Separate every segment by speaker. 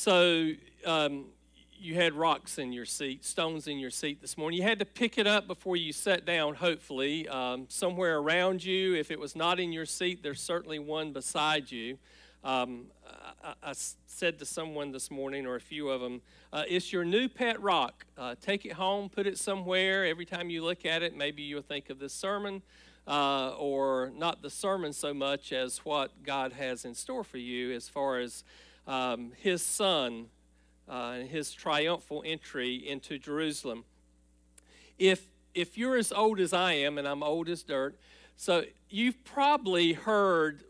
Speaker 1: So um, you had rocks in your seat, stones in your seat this morning. You had to pick it up before you sat down, hopefully, um, somewhere around you. If it was not in your seat, there's certainly one beside you. Um, I, I, said to someone this morning, or a few of them, uh, it's your new pet rock. Uh, take it home, put it somewhere. Every time you look at it, maybe you'll think of this sermon, uh, or not the sermon so much as what God has in store for you as far as um, his son uh, and his triumphal entry into Jerusalem. If, if you're as old as I am, and I'm old as dirt, so you've probably heard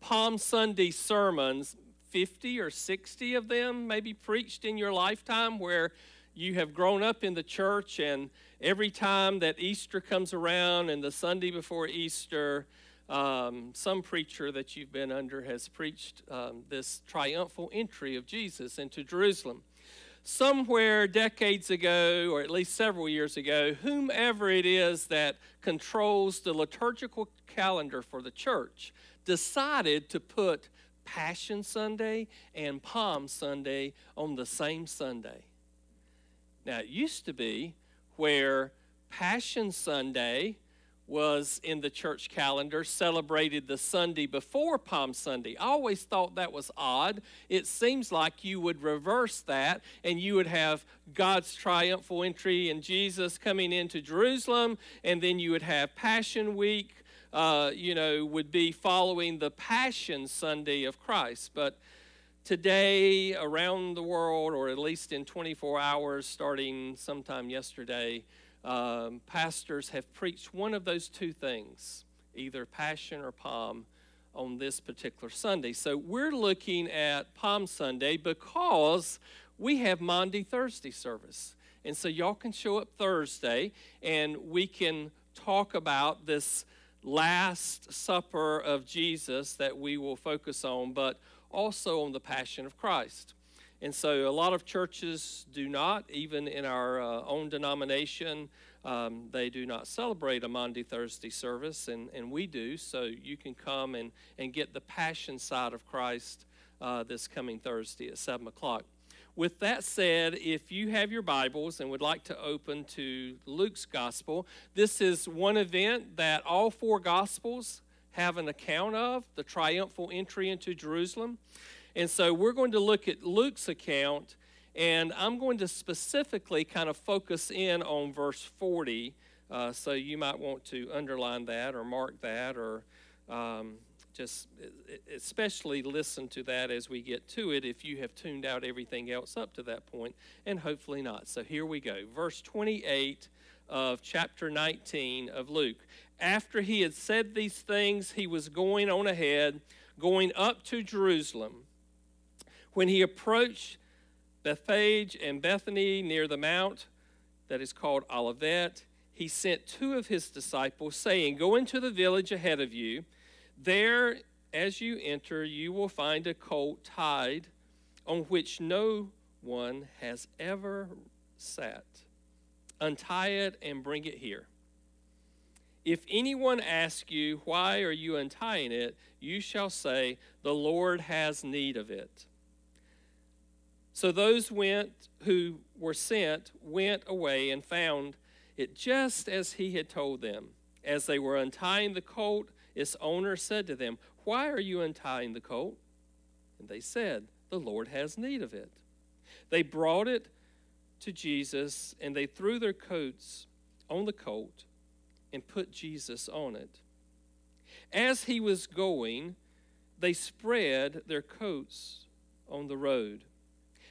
Speaker 1: Palm Sunday sermons, 50 or 60 of them maybe preached in your lifetime, where you have grown up in the church, and every time that Easter comes around and the Sunday before Easter, um, some preacher that you've been under has preached um, this triumphal entry of Jesus into Jerusalem. Somewhere decades ago, or at least several years ago, whomever it is that controls the liturgical calendar for the church decided to put Passion Sunday and Palm Sunday on the same Sunday. Now, it used to be where Passion Sunday was in the church calendar celebrated the Sunday before Palm Sunday. I always thought that was odd. It seems like you would reverse that and you would have God's triumphal entry and Jesus coming into Jerusalem, and then you would have Passion Week. Uh, you know, would be following the Passion Sunday of Christ. But today, around the world, or at least in 24 hours, starting sometime yesterday, um, pastors have preached one of those two things, either Passion or Palm, on this particular Sunday. So we're looking at Palm Sunday because we have Maundy Thursday service. And so y'all can show up Thursday and we can talk about this Last Supper of Jesus that we will focus on, but also on the Passion of Christ. And so a lot of churches do not, even in our uh, own denomination, um, they do not celebrate a Maundy Thursday service, and, and we do. So you can come and, and get the passion side of Christ uh, this coming Thursday at 7 o'clock. With that said, if you have your Bibles and would like to open to Luke's Gospel, this is one event that all four Gospels have an account of the triumphal entry into Jerusalem. And so we're going to look at Luke's account, and I'm going to specifically kind of focus in on verse 40. Uh, so you might want to underline that or mark that or um, just especially listen to that as we get to it if you have tuned out everything else up to that point, and hopefully not. So here we go. Verse 28 of chapter 19 of Luke. After he had said these things, he was going on ahead, going up to Jerusalem. When he approached Bethphage and Bethany near the mount that is called Olivet, he sent two of his disciples, saying, Go into the village ahead of you. There, as you enter, you will find a colt tied on which no one has ever sat. Untie it and bring it here. If anyone asks you, Why are you untying it? you shall say, The Lord has need of it. So those went who were sent went away and found it just as he had told them. As they were untying the colt, its owner said to them, Why are you untying the colt? And they said, The Lord has need of it. They brought it to Jesus, and they threw their coats on the colt and put Jesus on it. As he was going, they spread their coats on the road.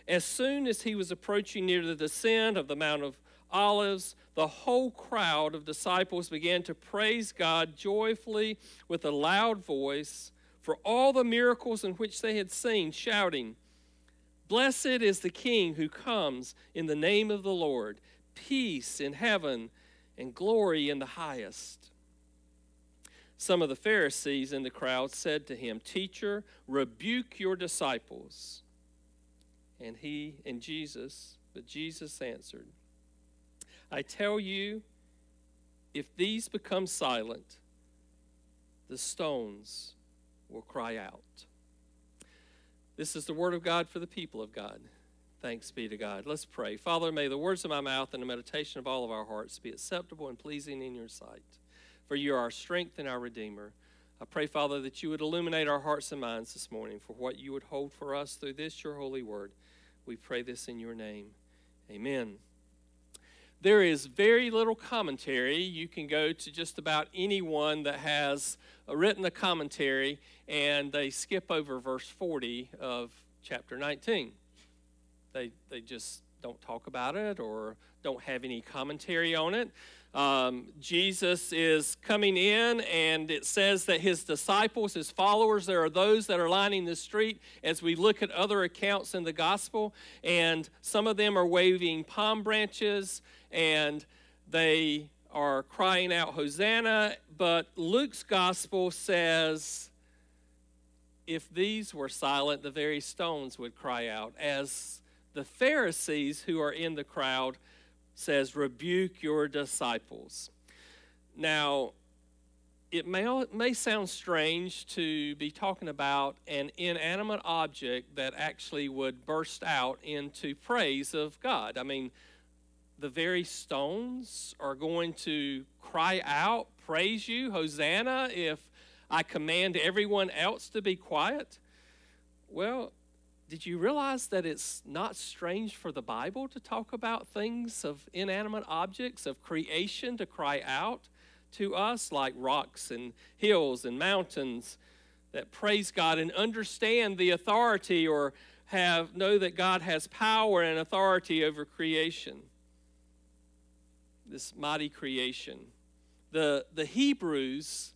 Speaker 1: As soon as he was approaching near the descent of the Mount of Olives, the whole crowd of disciples began to praise God joyfully with a loud voice for all the miracles in which they had seen, shouting, Blessed is the King who comes in the name of the Lord, peace in heaven and glory in the highest. Some of the Pharisees in the crowd said to him, Teacher, rebuke your disciples. And he and Jesus, but Jesus answered, I tell you, if these become silent, the stones will cry out. This is the word of God for the people of God. Thanks be to God. Let's pray. Father, may the words of my mouth and the meditation of all of our hearts be acceptable and pleasing in your sight. For you are our strength and our Redeemer. I pray, Father, that you would illuminate our hearts and minds this morning for what you would hold for us through this, your holy word. We pray this in your name. Amen. There is very little commentary. You can go to just about anyone that has uh, written a commentary and they skip over verse 40 of chapter 19. They, they just don't talk about it or don't have any commentary on it. Um, Jesus is coming in, and it says that his disciples, his followers, there are those that are lining the street as we look at other accounts in the gospel, and some of them are waving palm branches and they are crying out, Hosanna. But Luke's gospel says, if these were silent, the very stones would cry out. As the Pharisees who are in the crowd says, rebuke your disciples. Now, it may, may sound strange to be talking about an inanimate object that actually would burst out into praise of God. I mean, the very stones are going to cry out, praise you, Hosanna, if I command everyone else to be quiet. Well, did you realize that it's not strange for the Bible to talk about things of inanimate objects, of creation to cry out to us, like rocks and hills and mountains that praise God and understand the authority or have know that God has power and authority over creation. This mighty creation. The, the Hebrews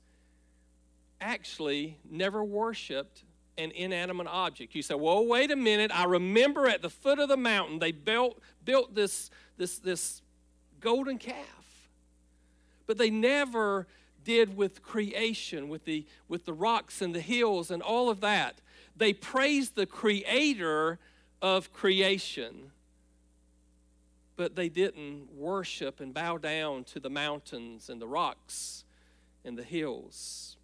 Speaker 1: actually never worshiped an inanimate object. You say, well, wait a minute. I remember at the foot of the mountain they built, built this, this, this golden calf. But they never did with creation, with the, with the rocks and the hills and all of that. They praised the creator of creation, but they didn't worship and bow down to the mountains and the rocks and the hills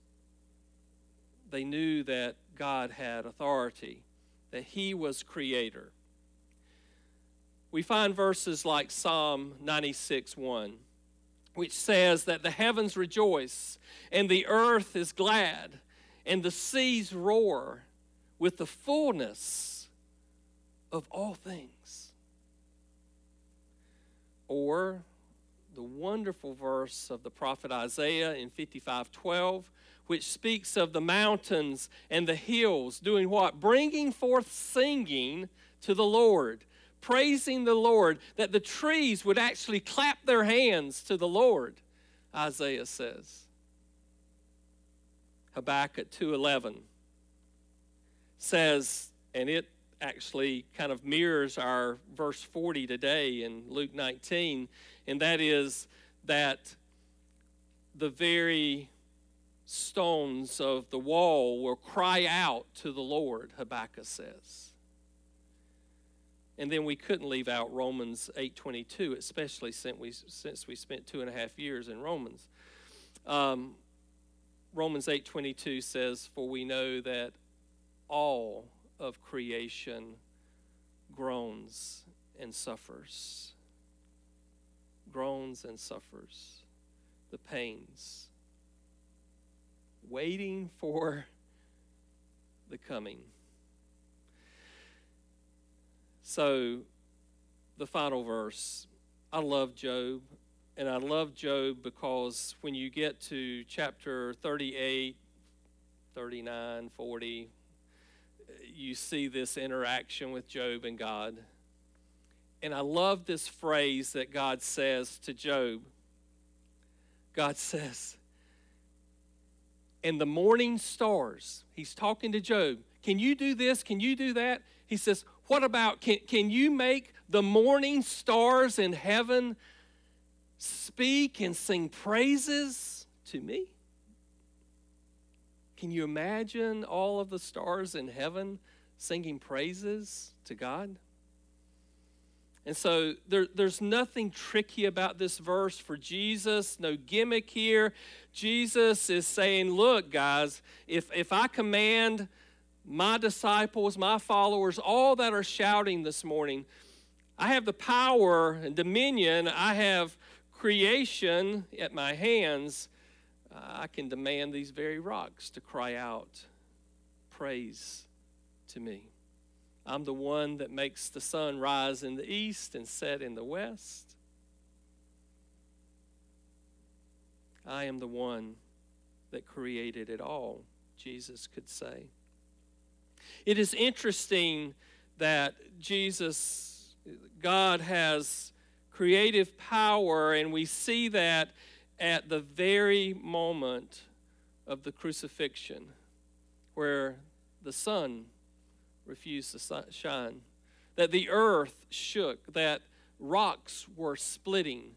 Speaker 1: they knew that God had authority, that He was creator. We find verses like Psalm 96 1, which says that the heavens rejoice, and the earth is glad, and the seas roar with the fullness of all things. Or the wonderful verse of the prophet Isaiah in 55 12 which speaks of the mountains and the hills doing what? Bringing forth singing to the Lord, praising the Lord, that the trees would actually clap their hands to the Lord, Isaiah says. Habakkuk 2:11 says, and it actually kind of mirrors our verse 40 today in Luke 19, and that is that the very stones of the wall will cry out to the Lord, Habakkuk says. And then we couldn't leave out Romans 8.22, especially since we, since we spent two and a half years in Romans. Um, Romans 8.22 says, For we know that all of creation groans and suffers. Groans and suffers the pains waiting for the coming. So, the final verse. I love Job, and I love Job because when you get to chapter 38, 39, 40, you see this interaction with Job and God. And I love this phrase that God says to Job. God says, and the morning stars. He's talking to Job. Can you do this? Can you do that? He says, What about, can, can you make the morning stars in heaven speak and sing praises to me? Can you imagine all of the stars in heaven singing praises to God? And so there, there's nothing tricky about this verse for Jesus, no gimmick here. Jesus is saying, Look, guys, if, if I command my disciples, my followers, all that are shouting this morning, I have the power and dominion, I have creation at my hands. I can demand these very rocks to cry out praise to me. I'm the one that makes the sun rise in the east and set in the west. I am the one that created it all, Jesus could say. It is interesting that Jesus, God has creative power, and we see that at the very moment of the crucifixion, where the sun refused to shine, that the earth shook, that rocks were splitting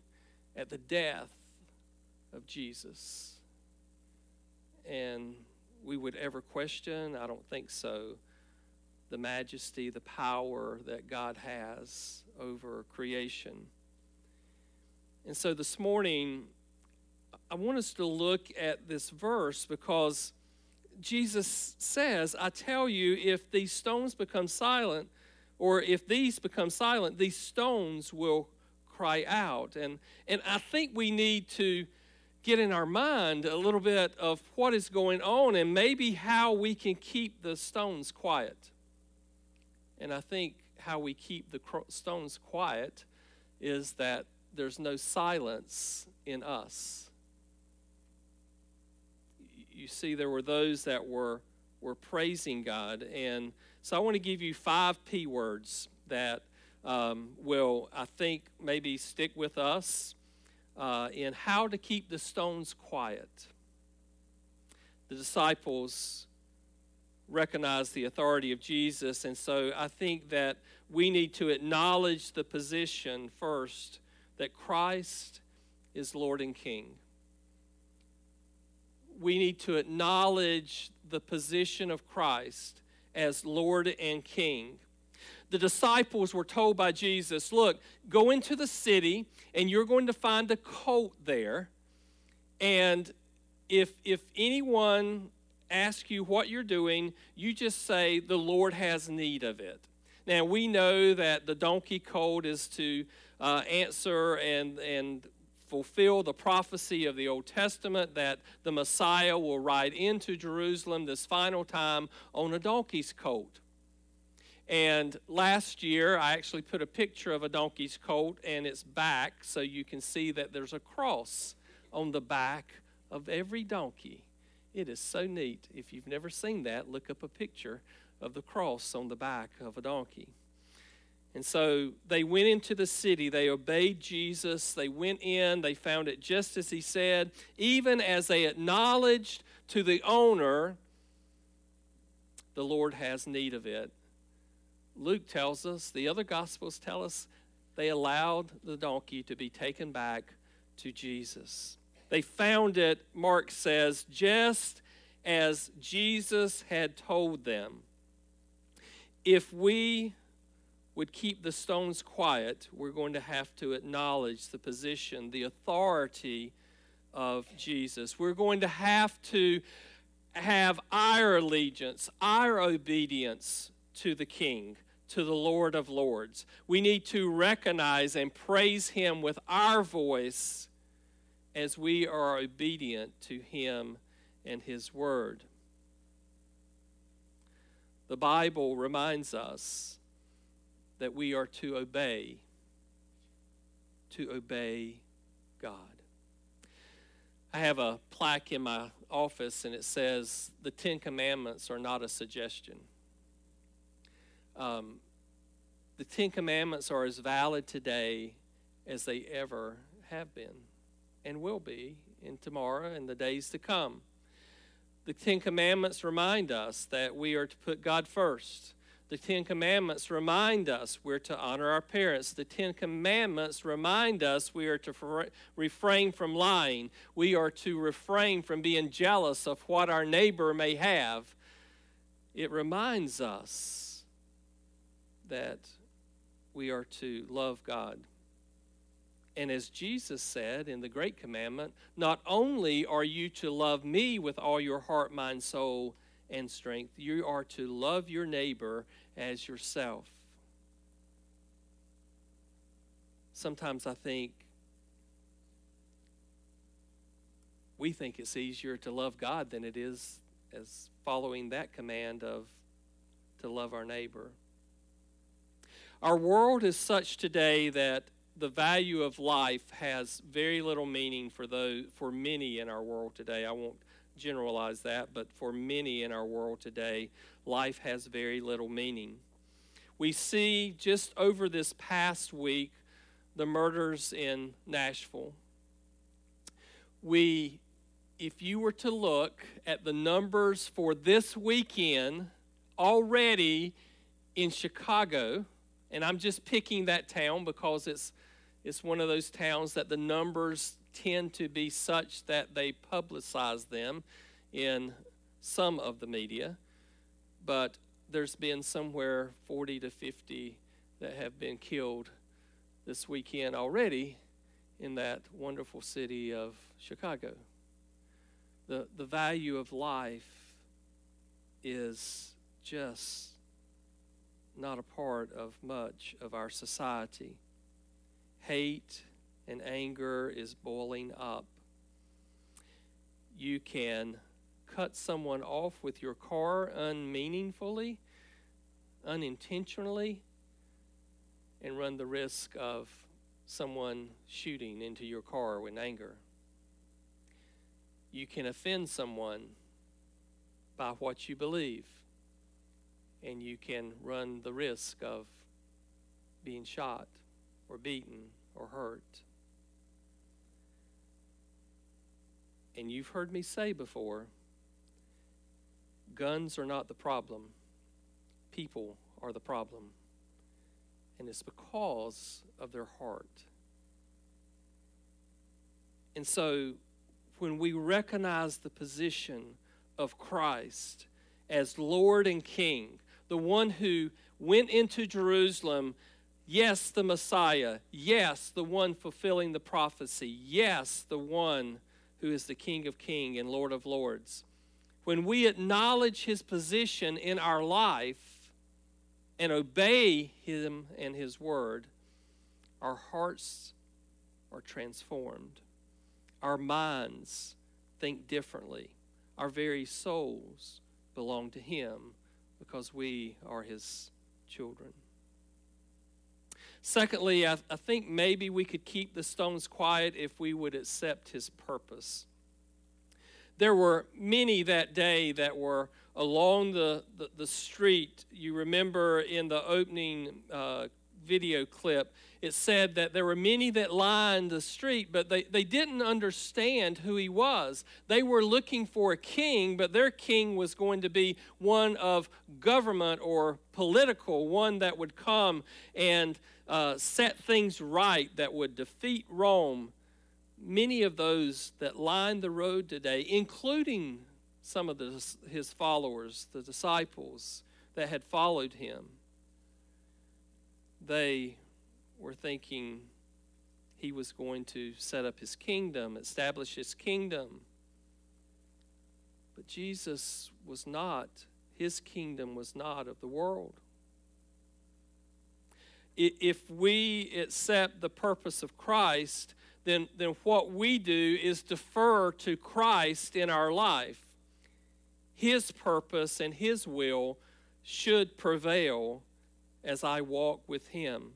Speaker 1: at the death of Jesus. And we would ever question, I don't think so, the majesty, the power that God has over creation. And so this morning, I want us to look at this verse because Jesus says, I tell you, if these stones become silent, or if these become silent, these stones will cry out. And, and I think we need to get in our mind a little bit of what is going on and maybe how we can keep the stones quiet. And I think how we keep the stones quiet is that there's no silence in us. You see, there were those that were, were praising God. And so I want to give you five P words that um, will, I think, maybe stick with us uh, in how to keep the stones quiet. The disciples recognize the authority of Jesus. And so I think that we need to acknowledge the position first that Christ is Lord and King. We need to acknowledge the position of Christ as Lord and King. The disciples were told by Jesus, Look, go into the city and you're going to find a colt there. And if, if anyone ask you what you're doing, you just say, The Lord has need of it. Now, we know that the donkey colt is to uh, answer and, and fulfill the prophecy of the Old Testament that the Messiah will ride into Jerusalem this final time on a donkey's colt. And last year, I actually put a picture of a donkey's colt and its back so you can see that there's a cross on the back of every donkey. It is so neat. If you've never seen that, look up a picture of the cross on the back of a donkey. And so they went into the city. They obeyed Jesus. They went in. They found it just as he said. Even as they acknowledged to the owner, the Lord has need of it. Luke tells us, the other Gospels tell us, they allowed the donkey to be taken back to Jesus. They found it, Mark says, just as Jesus had told them. If we would keep the stones quiet, we're going to have to acknowledge the position, the authority of Jesus. We're going to have to have our allegiance, our obedience to the King, to the Lord of Lords. We need to recognize and praise Him with our voice as we are obedient to Him and His Word. The Bible reminds us that we are to obey, to obey God. I have a plaque in my office and it says, The Ten Commandments are not a suggestion. Um, the Ten Commandments are as valid today as they ever have been and will be in tomorrow and the days to come. The Ten Commandments remind us that we are to put God first. The Ten Commandments remind us we're to honor our parents. The Ten Commandments remind us we are to refrain from lying. We are to refrain from being jealous of what our neighbor may have. It reminds us that we are to love God. And as Jesus said in the Great Commandment, not only are you to love me with all your heart, mind, soul, and strength. You are to love your neighbor as yourself. Sometimes I think we think it's easier to love God than it is as following that command of to love our neighbor. Our world is such today that the value of life has very little meaning for those for many in our world today. I won't generalize that, but for many in our world today, life has very little meaning. We see just over this past week the murders in Nashville. We if you were to look at the numbers for this weekend already in Chicago, and I'm just picking that town because it's it's one of those towns that the numbers tend to be such that they publicize them in some of the media, but there's been somewhere 40 to 50 that have been killed this weekend already in that wonderful city of Chicago. The, the value of life is just not a part of much of our society. Hate and anger is boiling up. You can cut someone off with your car unmeaningfully, unintentionally, and run the risk of someone shooting into your car with anger. You can offend someone by what you believe, and you can run the risk of being shot or beaten or hurt. And you've heard me say before guns are not the problem, people are the problem. And it's because of their heart. And so when we recognize the position of Christ as Lord and King, the one who went into Jerusalem Yes, the Messiah. Yes, the one fulfilling the prophecy. Yes, the one who is the King of Kings and Lord of Lords. When we acknowledge his position in our life and obey him and his word, our hearts are transformed. Our minds think differently. Our very souls belong to him because we are his children. Secondly, I, I think maybe we could keep the stones quiet if we would accept his purpose. There were many that day that were along the, the, the street. You remember in the opening uh, video clip, it said that there were many that lined the street, but they, they didn't understand who he was. They were looking for a king, but their king was going to be one of government or political, one that would come and uh, set things right that would defeat Rome, many of those that line the road today, including some of the, his followers, the disciples that had followed him, they were thinking he was going to set up his kingdom, establish his kingdom. But Jesus was not, his kingdom was not of the world if we accept the purpose of Christ, then, then what we do is defer to Christ in our life. His purpose and His will should prevail as I walk with Him.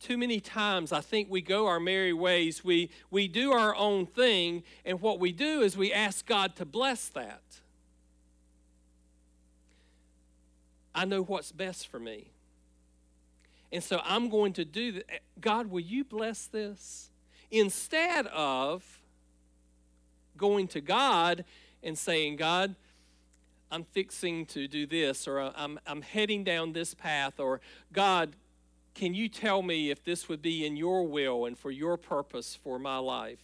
Speaker 1: Too many times I think we go our merry ways, we, we do our own thing, and what we do is we ask God to bless that. I know what's best for me. And so I'm going to do that. God, will you bless this? Instead of going to God and saying, God, I'm fixing to do this, or I'm, I'm heading down this path, or God, can you tell me if this would be in your will and for your purpose for my life?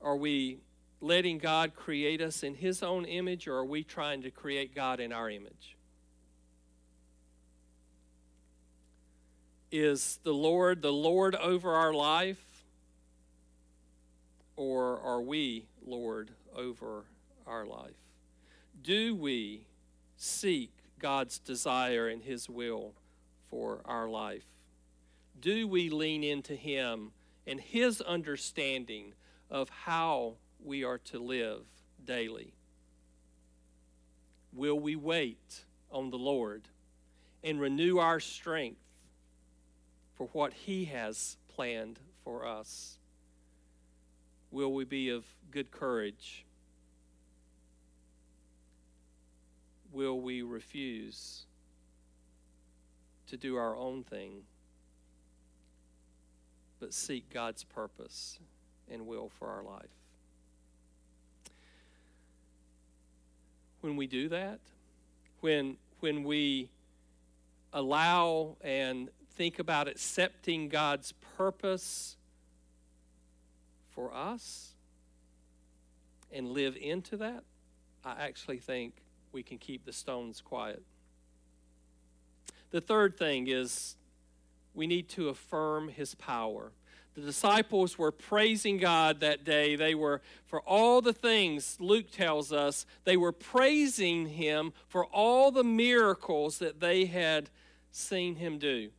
Speaker 1: Are we letting God create us in His own image, or are we trying to create God in our image? Is the Lord the Lord over our life? Or are we Lord over our life? Do we seek God's desire and His will for our life? Do we lean into Him and His understanding of how we are to live daily? Will we wait on the Lord and renew our strength for what He has planned for us? Will we be of good courage? Will we refuse to do our own thing, but seek God's purpose and will for our life? When we do that, when, when we allow and think about accepting God's purpose for us and live into that, I actually think we can keep the stones quiet. The third thing is we need to affirm his power. The disciples were praising God that day. They were, for all the things Luke tells us, they were praising him for all the miracles that they had seen him do.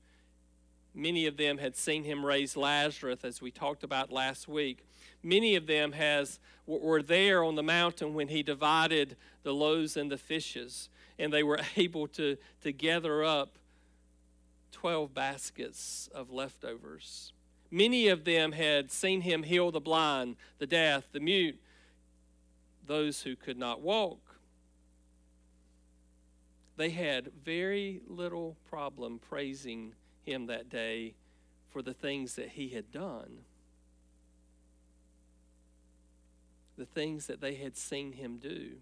Speaker 1: Many of them had seen him raise Lazarus, as we talked about last week. Many of them has, were there on the mountain when he divided the loaves and the fishes, and they were able to, to gather up 12 baskets of leftovers. Many of them had seen him heal the blind, the deaf, the mute, those who could not walk. They had very little problem praising him that day for the things that he had done, the things that they had seen him do.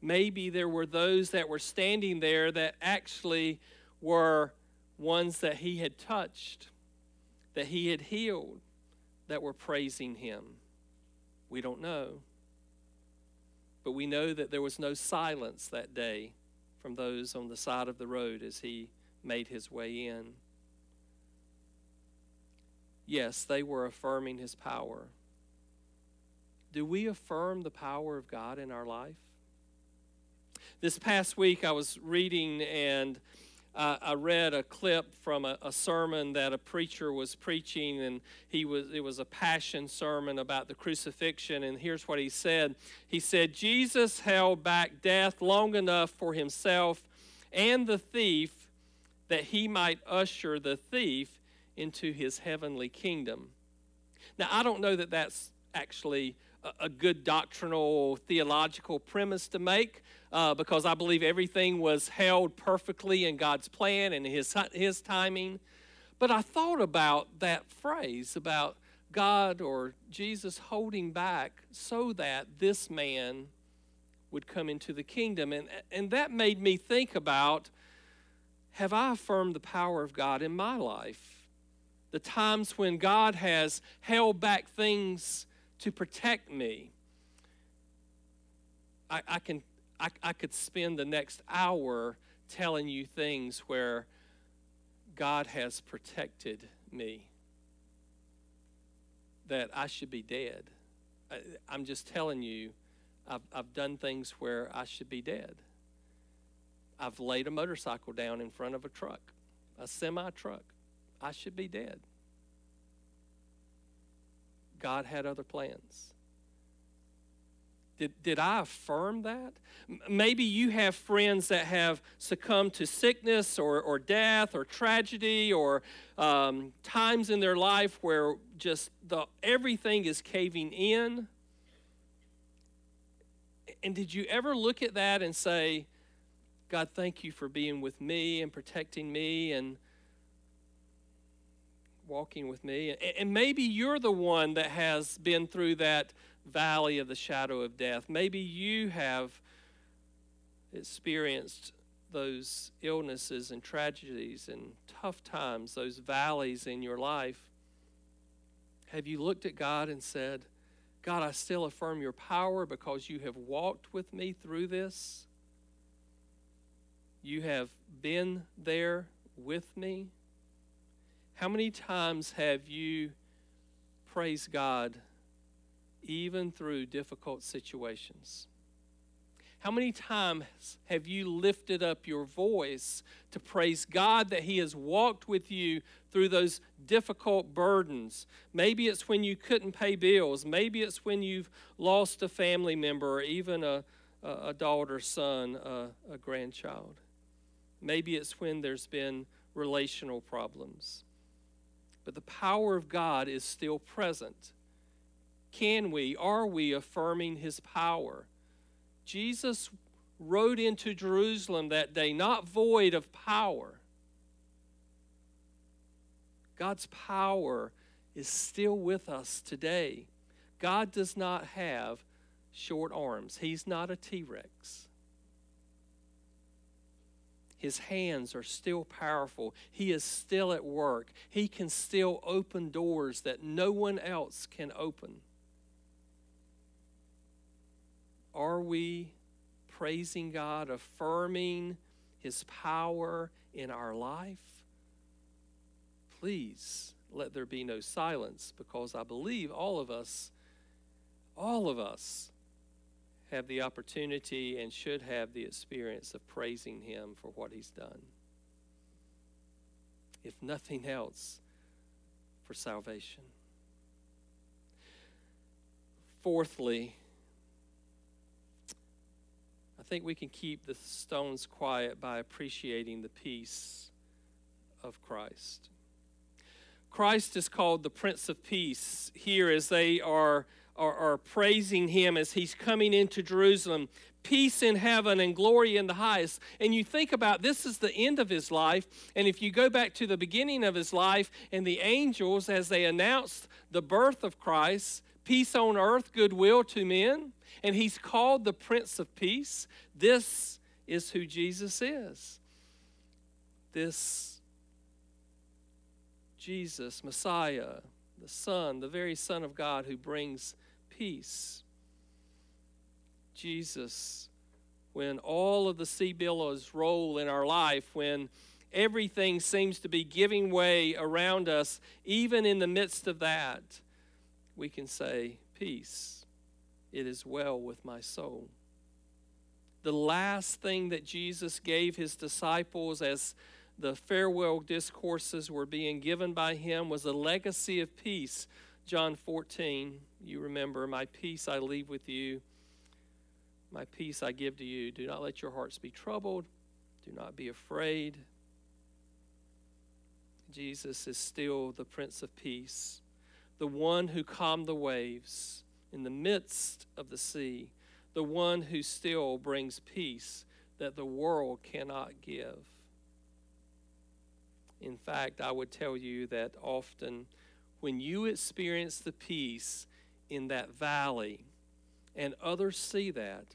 Speaker 1: Maybe there were those that were standing there that actually were ones that he had touched, that he had healed, that were praising him. We don't know. But we know that there was no silence that day from those on the side of the road as he made his way in. Yes, they were affirming his power. Do we affirm the power of God in our life? This past week, I was reading and uh, I read a clip from a, a, sermon that a preacher was preaching, and he was it was a passion sermon about the crucifixion. And here's what he said: He said Jesus held back death long enough for himself and the thief that he might usher the thief into his heavenly kingdom. Now, I don't know that that's actually a, good doctrinal theological premise to make. Uh, because I believe everything was held perfectly in God's plan and His, His timing. But I thought about that phrase about God or Jesus holding back so that this man would come into the kingdom. And, and that made me think about have I affirmed the power of God in my life? The times when God has held back things to protect me. I, I can I, I could spend the next hour telling you things where God has protected me that I should be dead. I, I'm just telling you, I've, I've done things where I should be dead. I've laid a motorcycle down in front of a truck, a semi truck. I should be dead. God had other plans. Did, did I affirm that? Maybe you have friends that have succumbed to sickness or, or death or tragedy or um, times in their life where just the, everything is caving in. And did you ever look at that and say, God, thank you for being with me and protecting me and walking with me. And maybe you're the one that has been through that valley of the shadow of death. Maybe you have experienced those illnesses and tragedies and tough times, those valleys in your life. Have you looked at God and said, God, I still affirm your power because you have walked with me through this? You have been there with me. How many times have you praised God even through difficult situations? How many times have you lifted up your voice to praise God that He has walked with you through those difficult burdens? Maybe it's when you couldn't pay bills. Maybe it's when you've lost a family member or even a, a, daughter, son, a, a grandchild. Maybe it's when there's been relational problems. But the power of God is still present. Can we, are we affirming His power? Jesus rode into Jerusalem that day, not void of power. God's power is still with us today. God does not have short arms, He's not a T Rex. His hands are still powerful. He is still at work. He can still open doors that no one else can open. Are we praising God, affirming His power in our life? Please let there be no silence because I believe all of us, all of us, have the opportunity and should have the experience of praising Him for what He's done. If nothing else, for salvation. Fourthly, I think we can keep the stones quiet by appreciating the peace of Christ. Christ is called the Prince of Peace here as they are, are, are, praising him as he's coming into Jerusalem. Peace in heaven and glory in the highest. And you think about this is the end of his life. And if you go back to the beginning of his life and the angels as they announced the birth of Christ, peace on earth, goodwill to men and he's called the Prince of Peace. This is who Jesus is. This Jesus, Messiah, the Son, the very Son of God who brings peace. Jesus, when all of the sea billows roll in our life, when everything seems to be giving way around us, even in the midst of that, we can say, Peace it is well with my soul. The last thing that Jesus gave his disciples as the farewell discourses were being given by him was a legacy of peace. John 14, you remember, My peace I leave with you, my peace I give to you. Do not let your hearts be troubled, do not be afraid. Jesus is still the Prince of Peace, the one who calmed the waves in the midst of the sea, the one who still brings peace that the world cannot give. In fact, I would tell you that often when you experience the peace in that valley and others see that,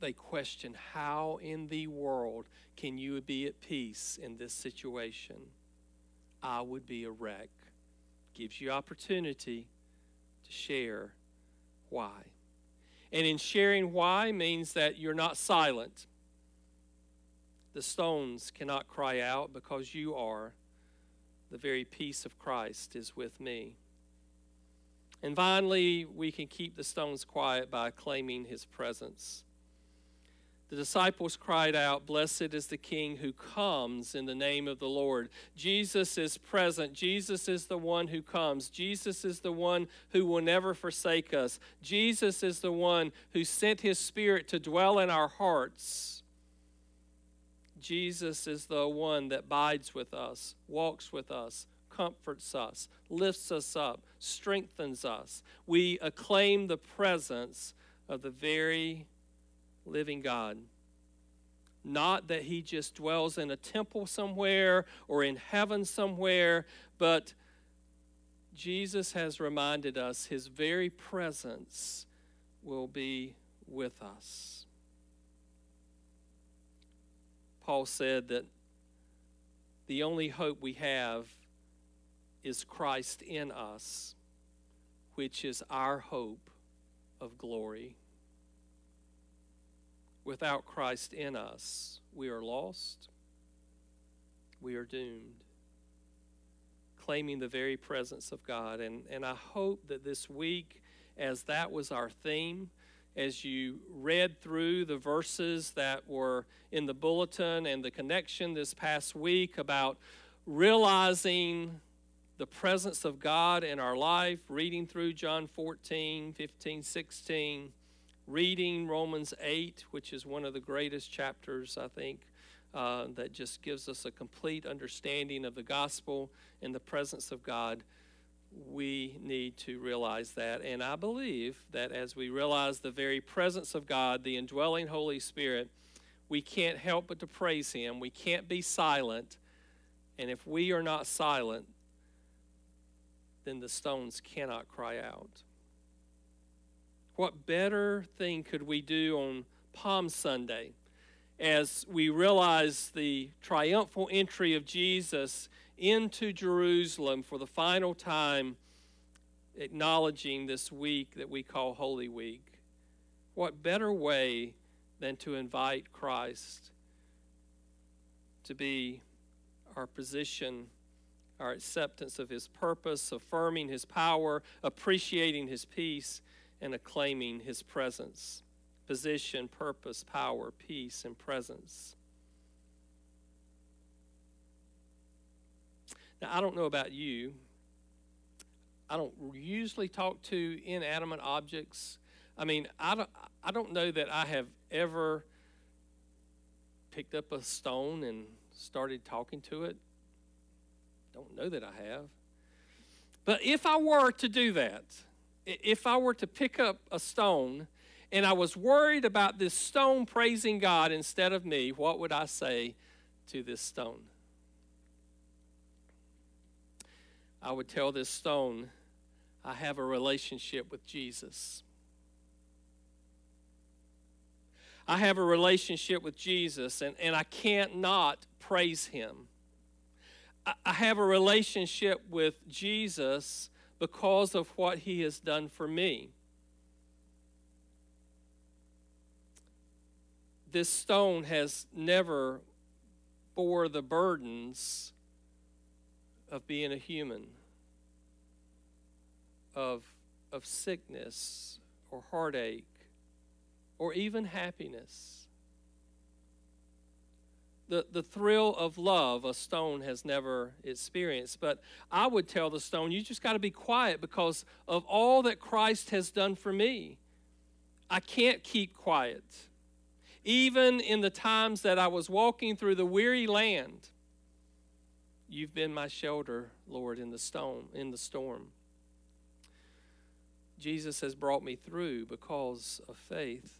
Speaker 1: they question how in the world can you be at peace in this situation? I would be a wreck. Gives you opportunity to share why. And in sharing why means that you're not silent. The stones cannot cry out because you are. The very peace of Christ is with me. And finally, we can keep the stones quiet by claiming his presence. The disciples cried out, Blessed is the King who comes in the name of the Lord. Jesus is present. Jesus is the one who comes. Jesus is the one who will never forsake us. Jesus is the one who sent his Spirit to dwell in our hearts. Jesus is the one that bides with us, walks with us, comforts us, lifts us up, strengthens us. We acclaim the presence of the very living God. Not that he just dwells in a temple somewhere or in heaven somewhere, but Jesus has reminded us his very presence will be with us. Paul said that the only hope we have is Christ in us, which is our hope of glory. Without Christ in us, we are lost, we are doomed. Claiming the very presence of God. And, and I hope that this week, as that was our theme, as you read through the verses that were in the bulletin and the connection this past week about realizing the presence of God in our life, reading through John 14, 15, 16, reading Romans 8, which is one of the greatest chapters, I think, uh, that just gives us a complete understanding of the gospel and the presence of God we need to realize that. And I believe that as we realize the very presence of God, the indwelling Holy Spirit, we can't help but to praise Him. We can't be silent. And if we are not silent, then the stones cannot cry out. What better thing could we do on Palm Sunday as we realize the triumphal entry of Jesus into Jerusalem for the final time, acknowledging this week that we call Holy Week. What better way than to invite Christ to be our position, our acceptance of His purpose, affirming His power, appreciating His peace, and acclaiming His presence? Position, purpose, power, peace, and presence. Now, I don't know about you. I don't usually talk to inanimate objects. I mean, I don't, I don't know that I have ever picked up a stone and started talking to it. Don't know that I have. But if I were to do that, if I were to pick up a stone and I was worried about this stone praising God instead of me, what would I say to this stone? I would tell this stone, I have a relationship with Jesus. I have a relationship with Jesus, and, and I can't not praise him. I, I have a relationship with Jesus because of what he has done for me. This stone has never bore the burdens of being a human, of, of sickness or heartache or even happiness. The, the thrill of love a stone has never experienced. But I would tell the stone, you just got to be quiet because of all that Christ has done for me. I can't keep quiet. Even in the times that I was walking through the weary land, You've been my shelter, Lord, in the stone, in the storm. Jesus has brought me through because of faith.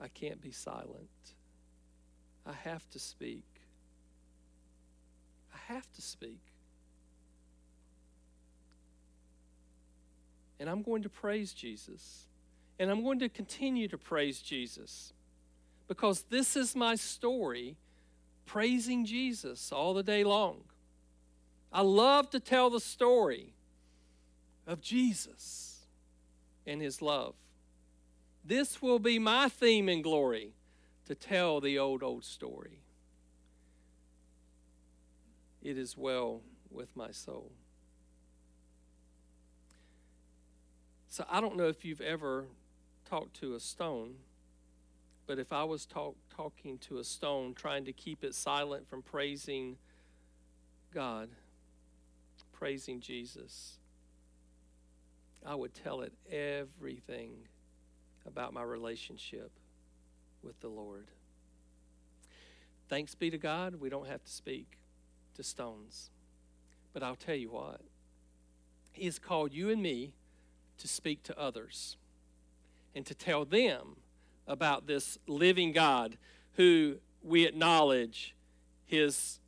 Speaker 1: I can't be silent. I have to speak. I have to speak. And I'm going to praise Jesus. And I'm going to continue to praise Jesus because this is my story praising Jesus all the day long. I love to tell the story of Jesus and his love. This will be my theme in glory to tell the old, old story. It is well with my soul. So I don't know if you've ever talked to a stone but if I was talk, talking to a stone, trying to keep it silent from praising God, praising Jesus, I would tell it everything about my relationship with the Lord. Thanks be to God, we don't have to speak to stones. But I'll tell you what, He has called you and me to speak to others and to tell them about this living God who we acknowledge his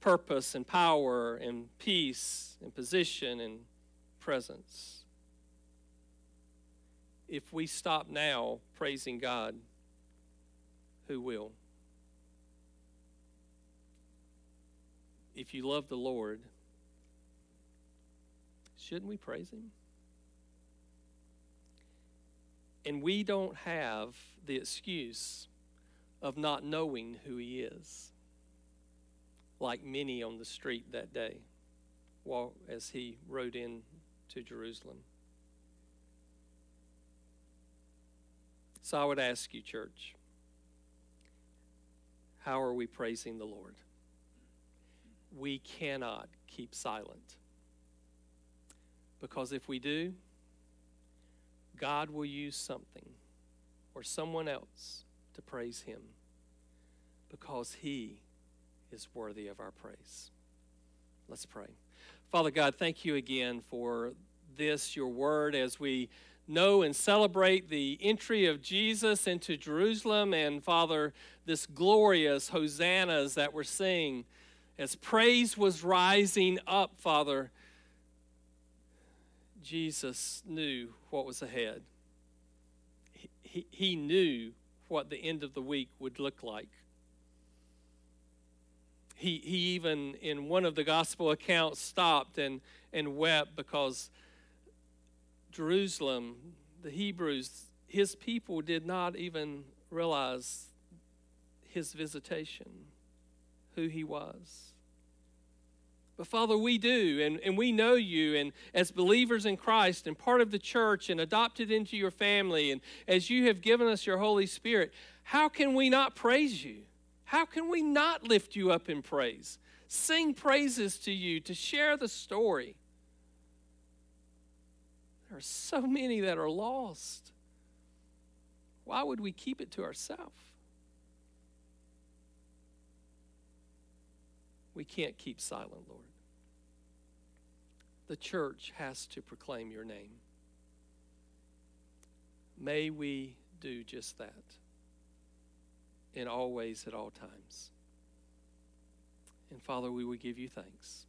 Speaker 1: purpose and power and peace and position and presence. If we stop now praising God, who will? If you love the Lord, shouldn't we praise him? And we don't have the excuse of not knowing who he is, like many on the street that day, while, as he rode in to Jerusalem. So I would ask you, church, how are we praising the Lord? We cannot keep silent. Because if we do, God will use something or someone else to praise Him because He is worthy of our praise. Let's pray. Father God, thank you again for this, your word, as we know and celebrate the entry of Jesus into Jerusalem. And Father, this glorious hosannas that we're seeing as praise was rising up, Father, Jesus knew what was ahead. He, he, knew what the end of the week would look like. He, he even, in one of the gospel accounts, stopped and, and wept because Jerusalem, the Hebrews, his people did not even realize his visitation, who he was. But Father, we do, and, and we know you, and as believers in Christ and part of the church and adopted into your family, and as you have given us your Holy Spirit, how can we not praise you? How can we not lift you up in praise? Sing praises to you, to share the story. There are so many that are lost. Why would we keep it to ourselves? We can't keep silent, Lord. The church has to proclaim your name. May we do just that in all ways at all times. And Father, we will give you thanks.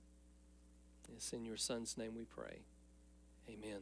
Speaker 1: It's in your Son's name we pray. Amen.